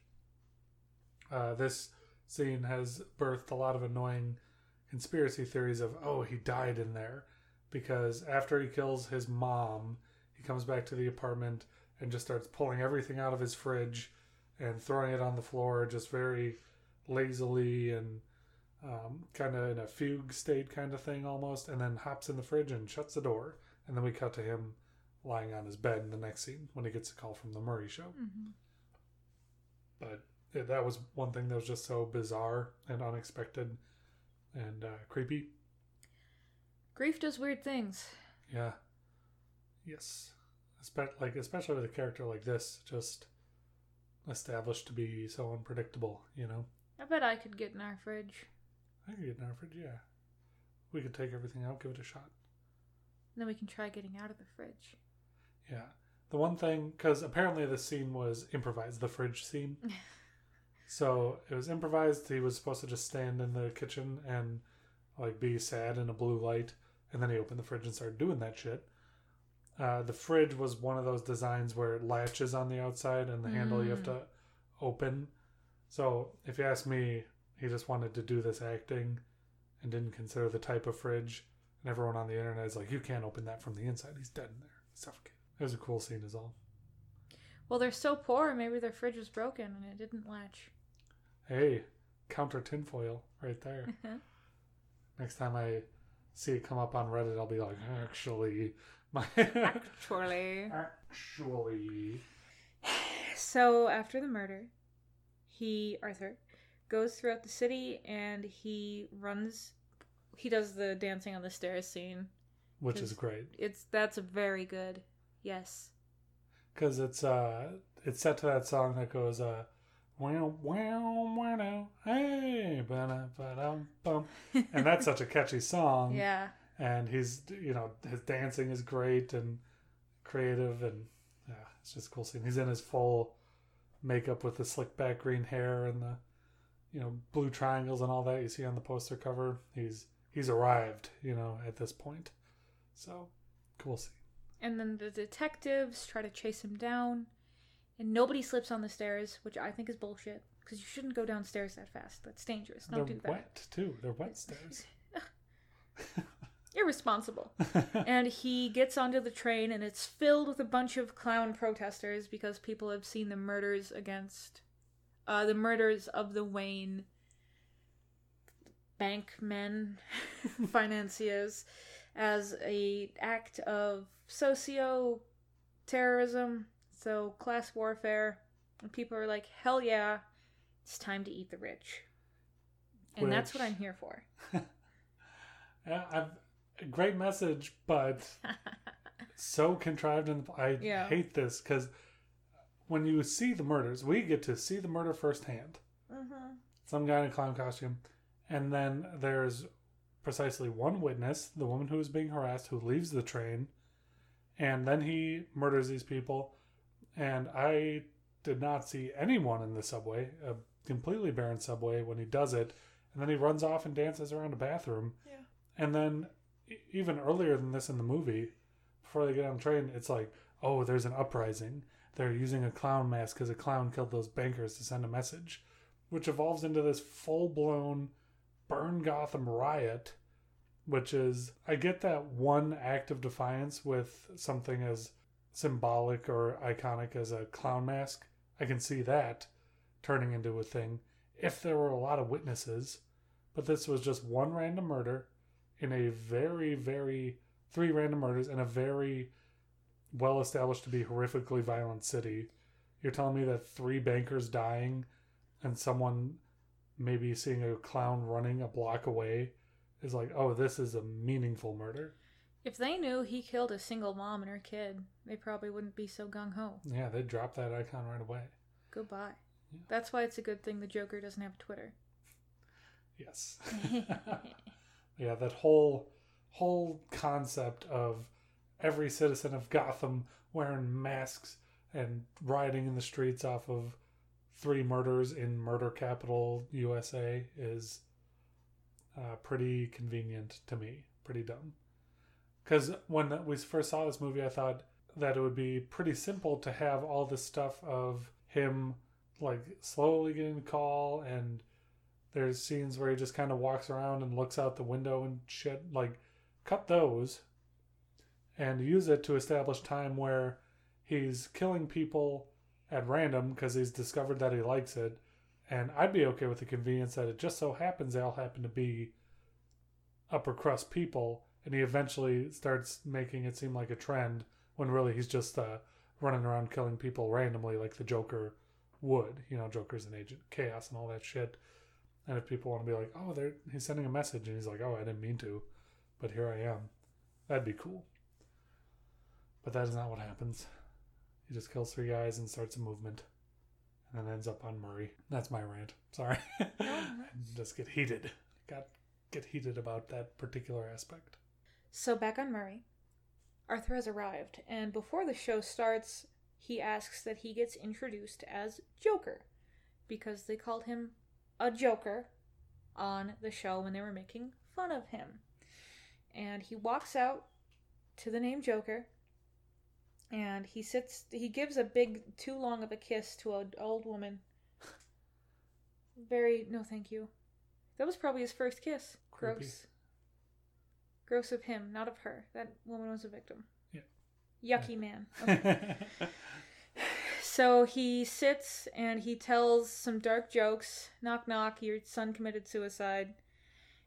Uh, this scene has birthed a lot of annoying conspiracy theories of, oh, he died in there. Because after he kills his mom, he comes back to the apartment and just starts pulling everything out of his fridge and throwing it on the floor just very lazily and um, kind of in a fugue state kind of thing almost, and then hops in the fridge and shuts the door. And then we cut to him lying on his bed in the next scene when he gets a call from the Murray show. Mm-hmm. But yeah, that was one thing that was just so bizarre and unexpected and uh, creepy. Grief does weird things. Yeah. Yes. Espe- like especially with a character like this, just established to be so unpredictable. You know, I bet I could get in our fridge. I could get in our fridge, Yeah, we could take everything out, give it a shot. Then we can try getting out of the fridge. Yeah. The one thing, because apparently the scene was improvised, the fridge scene. (laughs) so it was improvised. He was supposed to just stand in the kitchen and like be sad in a blue light, and then he opened the fridge and started doing that shit. Uh, the fridge was one of those designs where it latches on the outside and the handle you have to open. So if you ask me, he just wanted to do this acting and didn't consider the type of fridge. And everyone on the internet is like, you can't open that from the inside. He's dead in there. Suffocated. It was a cool scene, is all. Well, they're so poor, maybe their fridge was broken and it didn't latch. Hey, counter tinfoil right there. (laughs) Next time I see it come up on Reddit, I'll be like, actually, (laughs) my Actually. actually, So after the murder, he Arthur goes throughout the city and he runs. He does the dancing on the stairs scene. which is Is- great It's that's very good. Yes. because it's uh it's set to that song that goes uh wow wow wow hey bum and that's such a catchy song. Yeah. and he's you know his dancing is great and creative and yeah it's just a cool scene. He's in his full makeup with the slick back green hair and the you know blue triangles and all that you see on the poster cover. He's he's arrived you know at this point. So cool scene. And then the detectives try to chase him down, and nobody slips on the stairs, which I think is bullshit. Because you shouldn't go downstairs that fast. That's dangerous. Don't they're do that. wet too they're wet stairs (laughs) Irresponsible. (laughs) and he gets onto the train, and it's filled with a bunch of clown protesters because people have seen the murders against, uh, the murders of the Wayne bank men, (laughs) financiers, as a act of socio terrorism, so class warfare. And people are like, hell yeah, it's time to eat the rich. And that's what I'm here for. (laughs) Yeah, I've, a great message, but (laughs) so contrived. And I Yeah. hate this because when you see the murders, we get to see the murder firsthand. mm-hmm. Some guy in a clown costume, and then there's precisely one witness, the woman who is being harassed, who leaves the train, and then he murders these people. And I did not see anyone in the subway, a completely barren subway, when he does it. And then he runs off and dances around a bathroom. Yeah. And then, even earlier than this in the movie, before they get on the train, it's like, oh, there's an uprising. They're using a clown mask because a clown killed those bankers to send a message, which evolves into this full blown burn Gotham riot. Which is, I get that one act of defiance with something as symbolic or iconic as a clown mask. I can see that turning into a thing if there were a lot of witnesses. But this was just one random murder in a very, very, three random murders in a very well established to be horrifically violent city. You're telling me that three bankers dying and someone maybe seeing a clown running a block away is like, oh, this is a meaningful murder. If they knew he killed a single mom and her kid, they probably wouldn't be so gung ho. Yeah, they'd drop that icon right away. Goodbye. Yeah. That's why it's a good thing the Joker doesn't have Twitter. Yes. (laughs) (laughs) yeah, that whole whole concept of every citizen of Gotham wearing masks and rioting in the streets off of three murders in murder capital USA is uh, pretty convenient to me. Pretty dumb. Because when we first saw this movie, I thought that it would be pretty simple to have all this stuff of him like slowly getting the call and there's scenes where he just kind of walks around and looks out the window and shit like cut those and use it to establish time where he's killing people at random because he's discovered that he likes it and i'd be okay with the convenience that it just so happens they all happen to be upper crust people and he eventually starts making it seem like a trend when really he's just uh, running around killing people randomly like the joker would you know joker's an agent chaos and all that shit. And if people want to be like oh they're he's sending a message and he's like oh i didn't mean to but here i am that'd be cool. But that is not what happens. He just kills three guys and starts a movement and then ends up on murray. That's my rant. Sorry. (laughs) Just get heated. Got get heated about that particular aspect So back on Murray, Arthur has arrived, and before the show starts, he asks that he gets introduced as Joker because they called him a Joker on the show when they were making fun of him. And he walks out to the name Joker and he sits he gives a big too long of a kiss to an old woman. Very no thank you. That was probably his first kiss. Creepy. Gross. Gross of him, not of her. That woman was a victim. Yeah. Yucky man. (laughs) Okay. so he sits and he tells some dark jokes. Knock knock, your son committed suicide.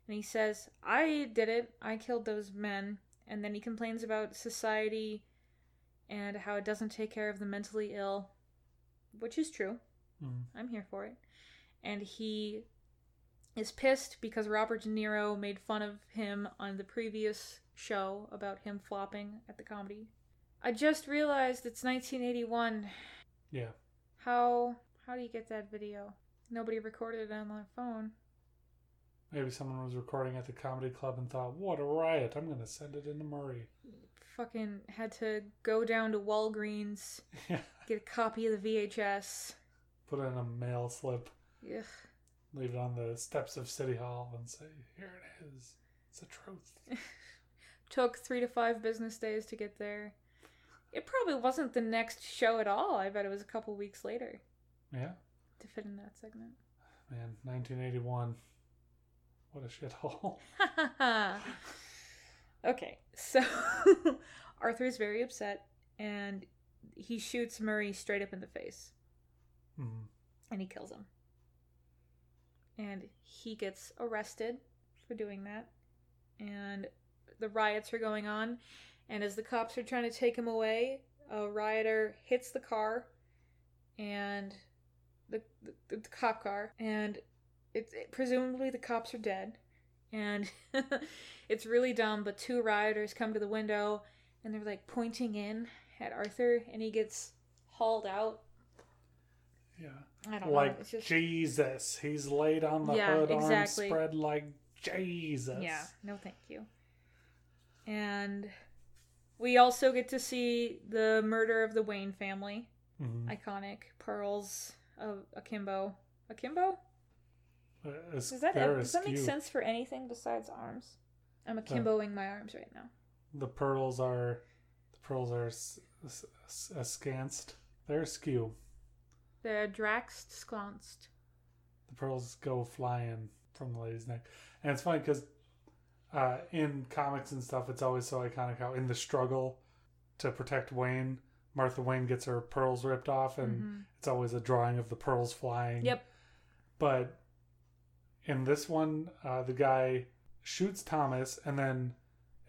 And he says, I did it. I killed those men. And then he complains about society and how it doesn't take care of the mentally ill, which is true. Mm. I'm here for it. And he is pissed because Robert De Niro made fun of him on the previous show about him flopping at the comedy. I just realized it's 1981. yeah How how do you get that video? Nobody recorded it on my phone. maybe someone was recording at the comedy club and thought what a riot i'm gonna send it into murray Fucking had to go down to Walgreens, (laughs) yeah get a copy of the VHS. put it in a mail slip Ugh. Leave it on the steps of city hall and say here it is it's the truth (laughs) Took three to five business days to get there. It probably wasn't the next show at all. I bet it was a couple weeks later yeah to fit in that segment. man 1981 what a shithole (laughs) (laughs) okay, so Arthur is very upset and he shoots Murray straight up in the face Mhm. and he kills him. And he gets arrested for doing that. And the riots are going on. And as the cops are trying to take him away, a rioter hits the car and the, the, the cop car. And it's it, presumably the cops are dead. And (laughs) it's really dumb, but two rioters come to the window and they're like pointing in at Arthur and he gets hauled out. yeah I don't know. like It's just Jesus. He's laid on the Yeah, hood, exactly. arms spread like Jesus. Yeah, no thank you. And we also get to see the murder of the Wayne family. Mhm. Iconic pearls of akimbo. Akimbo? Uh, it's- Does that does that make sense for anything besides arms? I'm akimboing my arms right now. The pearls are the pearls are s- s- s- askanced. They're askew. They're Drax sclounced. The pearls go flying from the lady's neck, and it's funny because uh, in comics and stuff, it's always so iconic how in the struggle to protect Wayne, Martha Wayne gets her pearls ripped off, and Mhm. it's always a drawing of the pearls flying. Yep. But in this one, uh, the guy shoots Thomas, and then,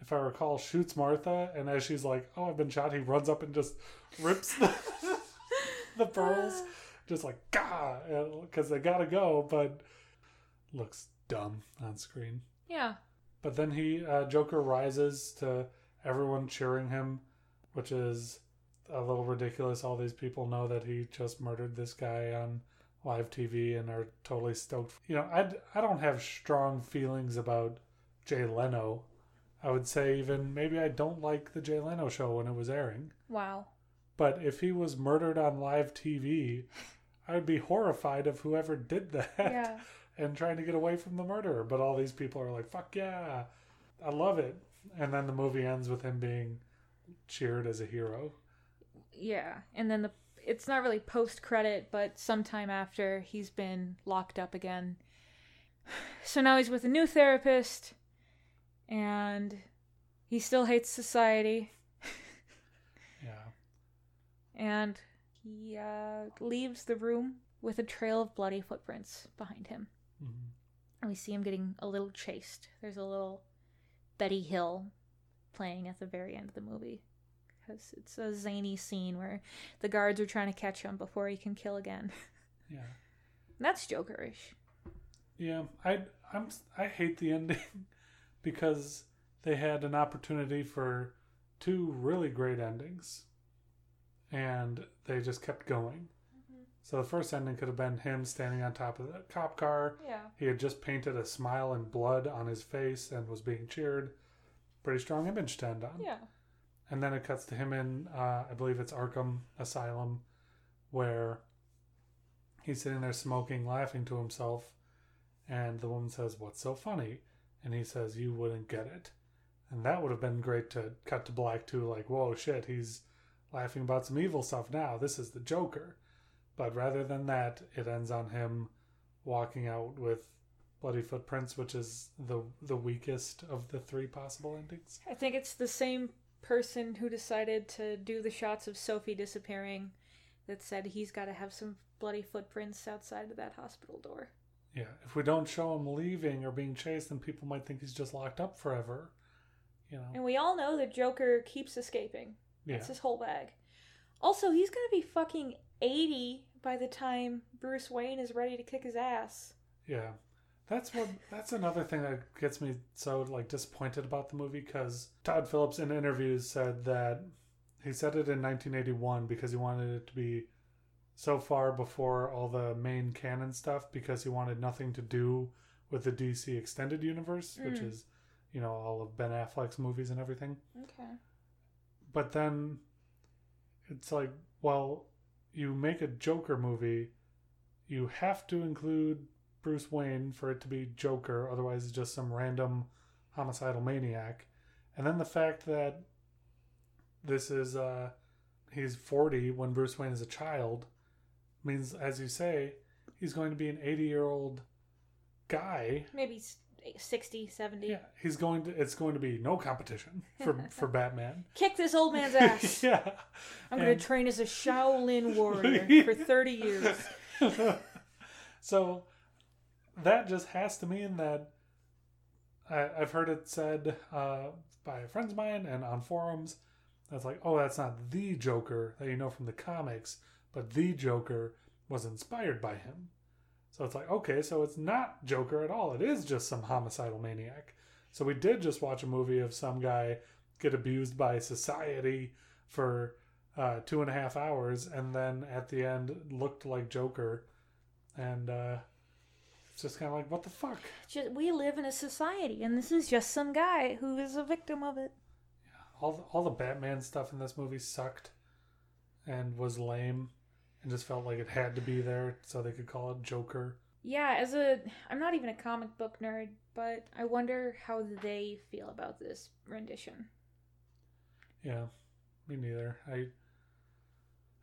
if I recall, shoots Martha. And as she's like, "Oh, I've been shot," he runs up and just rips the, (laughs) the pearls, (laughs) just like "Gah," because they gotta go, but looks dumb on screen. Yeah. But then he uh, Joker rises to everyone cheering him, which is a little ridiculous. All these people know that he just murdered this guy on live TV and are totally stoked. You know, I I don't have strong feelings about Jay Leno. I would say even maybe I don't like the Jay Leno show when it was airing. Wow. But if he was murdered on live TV, I would be horrified of whoever did that Yeah. (laughs) and trying to get away from the murderer. But all these people are like, fuck yeah, I love it. And then the movie ends with him being cheered as a hero. Yeah. And then the it's not really post credit, but sometime after he's been locked up again. (sighs) So now he's with a new therapist and he still hates society (laughs) Yeah. and he uh, leaves the room with a trail of bloody footprints behind him. Mhm. And we see him getting a little chased. There's a little Benny Hill playing at the very end of the movie. Because it's a zany scene where the guards are trying to catch him before he can kill again. (laughs) Yeah. That's Jokerish. Yeah. I I'm I hate the ending (laughs) because they had an opportunity for two really great endings and they just kept going. So the first ending could have been him standing on top of the cop car Yeah. He had just painted a smile and blood on his face and was being cheered. Pretty strong image to end on. Yeah. And then it cuts to him in, uh, I believe it's Arkham Asylum, where he's sitting there smoking, laughing to himself. And the woman says, What's so funny? And he says, You wouldn't get it. And that would have been great to cut to black, too. Like, whoa, shit, he's laughing about some evil stuff now. This is the Joker. But rather than that, it ends on him walking out with bloody footprints, which is the the weakest of the three possible endings. I think it's the same person who decided to do the shots of Sophie disappearing that said he's got to have some bloody footprints outside of that hospital door. Yeah, if we don't show him leaving or being chased, then people might think he's just locked up forever. You know? And we all know that Joker keeps escaping. Yeah, That's his whole bag. Also, he's gonna be fucking 80 by the time Bruce Wayne is ready to kick his ass. yeah. That's what. That's another thing that gets me so like disappointed about the movie because Todd Phillips in interviews said that he said it in 1981 because he wanted it to be so far before all the main canon stuff because he wanted nothing to do with the DC extended universe, which Mm. is you know all of Ben Affleck's movies and everything. Okay. But then it's like well you make a joker movie you have to include bruce wayne for it to be joker otherwise it's just some random homicidal maniac. And then the fact that this is uh he's 40 when bruce wayne is a child means as you say he's going to be an 80 year old guy. Maybe 60, 70. yeah he's going to it's going to be no competition for (laughs) for batman Kick this old man's (laughs) ass. yeah I'm gonna train as a Shaolin (laughs) warrior for 30 years. so that just has to mean that I, I've heard it said uh, by friends of mine and on forums. That's like, oh, that's not the Joker that you know from the comics, but the Joker was inspired by him. So it's like, okay, so it's not Joker at all. It is just some homicidal maniac. So we did just watch a movie of some guy get abused by society for uh, two and a half hours, and then at the end looked like Joker, and uh, it's just kind of like, what the fuck? Just, we live in a society, and this is just some guy who is a victim of it. Yeah, All all the Batman stuff in this movie sucked, and was lame, and just felt like it had to be there so they could call it Joker. Yeah, as a I'm not even a comic book nerd, but I wonder how they feel about this rendition. Yeah, me neither. I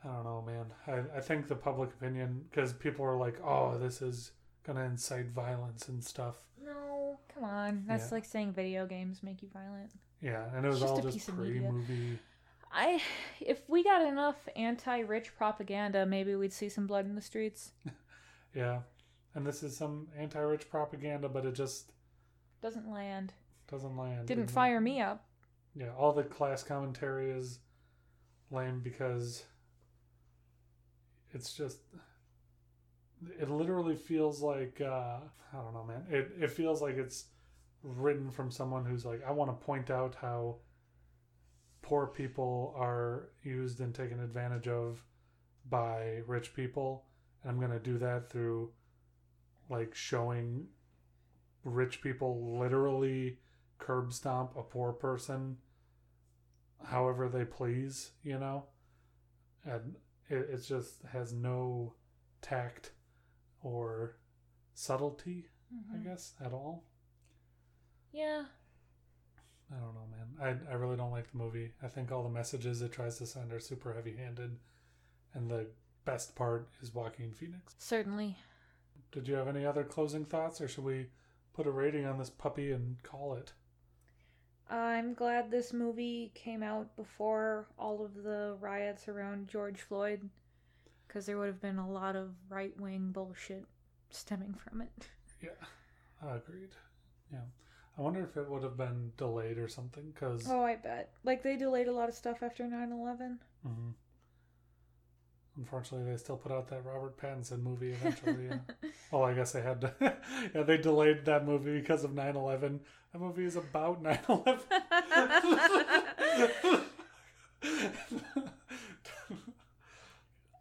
I don't know, man. I I think the public opinion because people are like, oh, this is gonna incite violence and stuff. No, come on. That's Yeah. like saying video games make you violent. Yeah, and it was just all a just piece of media. pre-movie. I if we got enough anti-rich propaganda, maybe we'd see some blood in the streets. (laughs) Yeah, and this is some anti-rich propaganda, but it just Doesn't land. doesn't land. Didn't fire me up. Yeah, all the class commentary is lame because it's just it literally feels like uh I don't know, man. It it feels like it's written from someone who's like I want to point out how poor people are used and taken advantage of by rich people and I'm going to do that through like showing rich people literally curb stomp a poor person however they please, you know? And it, it just has no tact or subtlety, I Mhm. guess, at all. Yeah. I don't know, man. I, I really don't like the movie. I think all the messages it tries to send are super heavy handed. And the best part is Joaquin Phoenix. Certainly. Did you have any other closing thoughts, or should we put a rating on this puppy and call it? I'm glad this movie came out before all of the riots around George Floyd, because there would have been a lot of right wing bullshit stemming from it. Yeah, agreed. Yeah. I wonder if it would have been delayed or something, because Oh, I bet. Like, they delayed a lot of stuff after 9 11. hmm unfortunately they still put out that Robert Pattinson movie eventually. yeah. (laughs) Well, I guess they had to. (laughs) yeah, they delayed that movie because of 9 11. That movie is about 9 11. (laughs)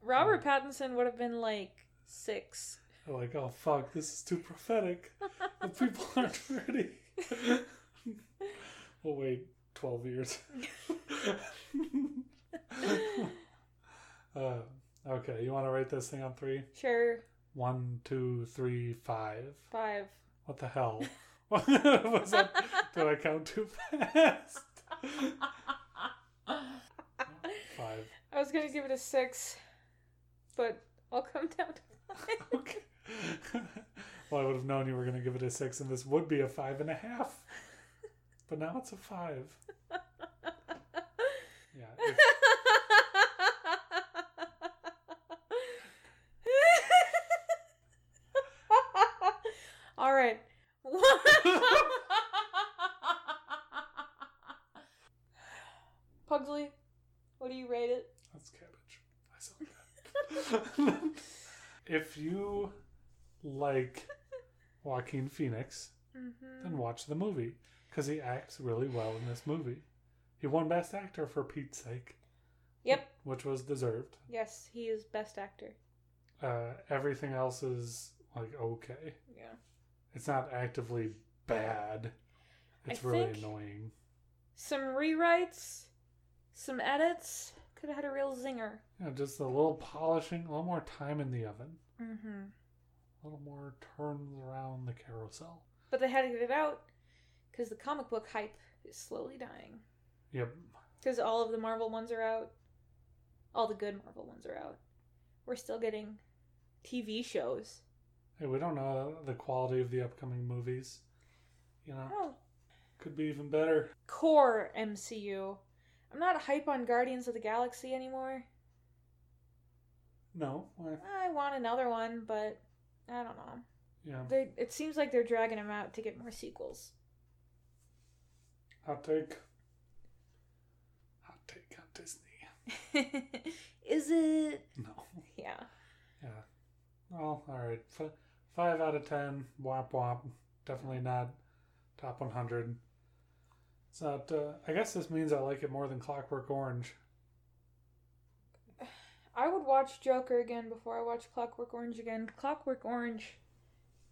Robert Pattinson would have been like six. like, oh fuck, this is too prophetic. The people aren't ready. (laughs) we'll wait 12 years. (laughs) uh, okay, you want to rate this thing on three? Sure, One, two, three, five. five. What the hell? (laughs) Was that? Did I count too fast? Five. I was gonna give it a six, but I'll come down to five. Okay. Well, I would have known you were going to give it a six, and this would be a five and a half. (laughs) But now it's a five. Yeah. (laughs) If, All right. (laughs) Pugsley, what do you rate it? that's cabbage. I saw that. if you like Joaquin Phoenix, Mm-hmm. then watch the movie because he acts really well in this movie. He won Best Actor for Pete's sake. Yep. Which was deserved. Yes, he is best actor. Uh, everything else is like okay. Yeah. It's not actively bad. I It's really think- annoying. Some rewrites, some edits could have had a real zinger. Yeah, just a little polishing, a little more time in the oven, Mm-hmm. A little more turns around the carousel. But they had to get it out because the comic book hype is slowly dying. Yep. Because all of the Marvel ones are out. All the good Marvel ones are out. We're still getting TV shows. Hey, we don't know uh, the quality of the upcoming movies. You know, Oh, could be even better. core MCU. I'm not hype on Guardians of the Galaxy anymore. No. I want another one, but I don't know. Yeah. They, it seems like they're dragging them out to get more sequels. Hot take. Hot take on Disney. (laughs) Is it? No. Yeah. Yeah. Well, all right. F- five out of ten. Womp womp. Definitely not top 100. It's not. Uh, I guess this means I like it more than Clockwork Orange. I would watch Joker again before I watch Clockwork Orange again. Clockwork Orange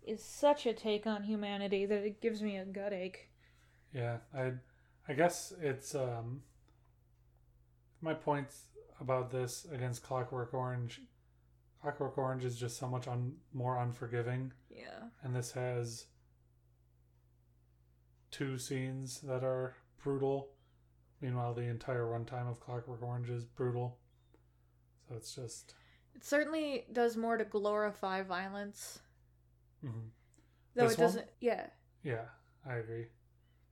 is such a take on humanity that it gives me a gut ache. Yeah. I. I guess it's um. My points about this against Clockwork Orange. Clockwork Orange is just so much un- more unforgiving, Yeah. and this has two scenes that are brutal, Meanwhile, the entire runtime of Clockwork Orange is brutal. So it's just. It certainly does more to glorify violence, mhm. though This it doesn't. Yeah, Yeah, I agree.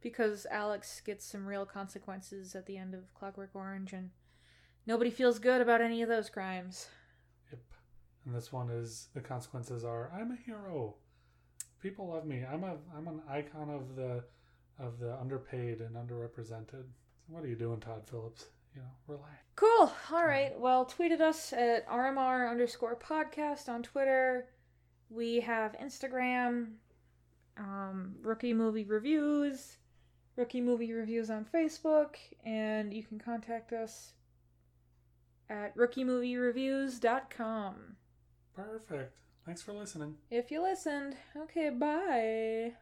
because Alex gets some real consequences at the end of Clockwork Orange, and nobody feels good about any of those crimes. Yep. And this one is the consequences are I'm a hero. People love me. I'm a I'm an icon of the of the underpaid and underrepresented. What are you doing, Todd Phillips? You know, relax. Cool. All right. Well, tweet at us at RMR underscore podcast on Twitter. We have Instagram, um, Rookie Movie Reviews, Rookie Movie Reviews on Facebook, and you can contact us at rookiemoviereviews.com. Perfect. Thanks for listening. If you listened, okay, bye.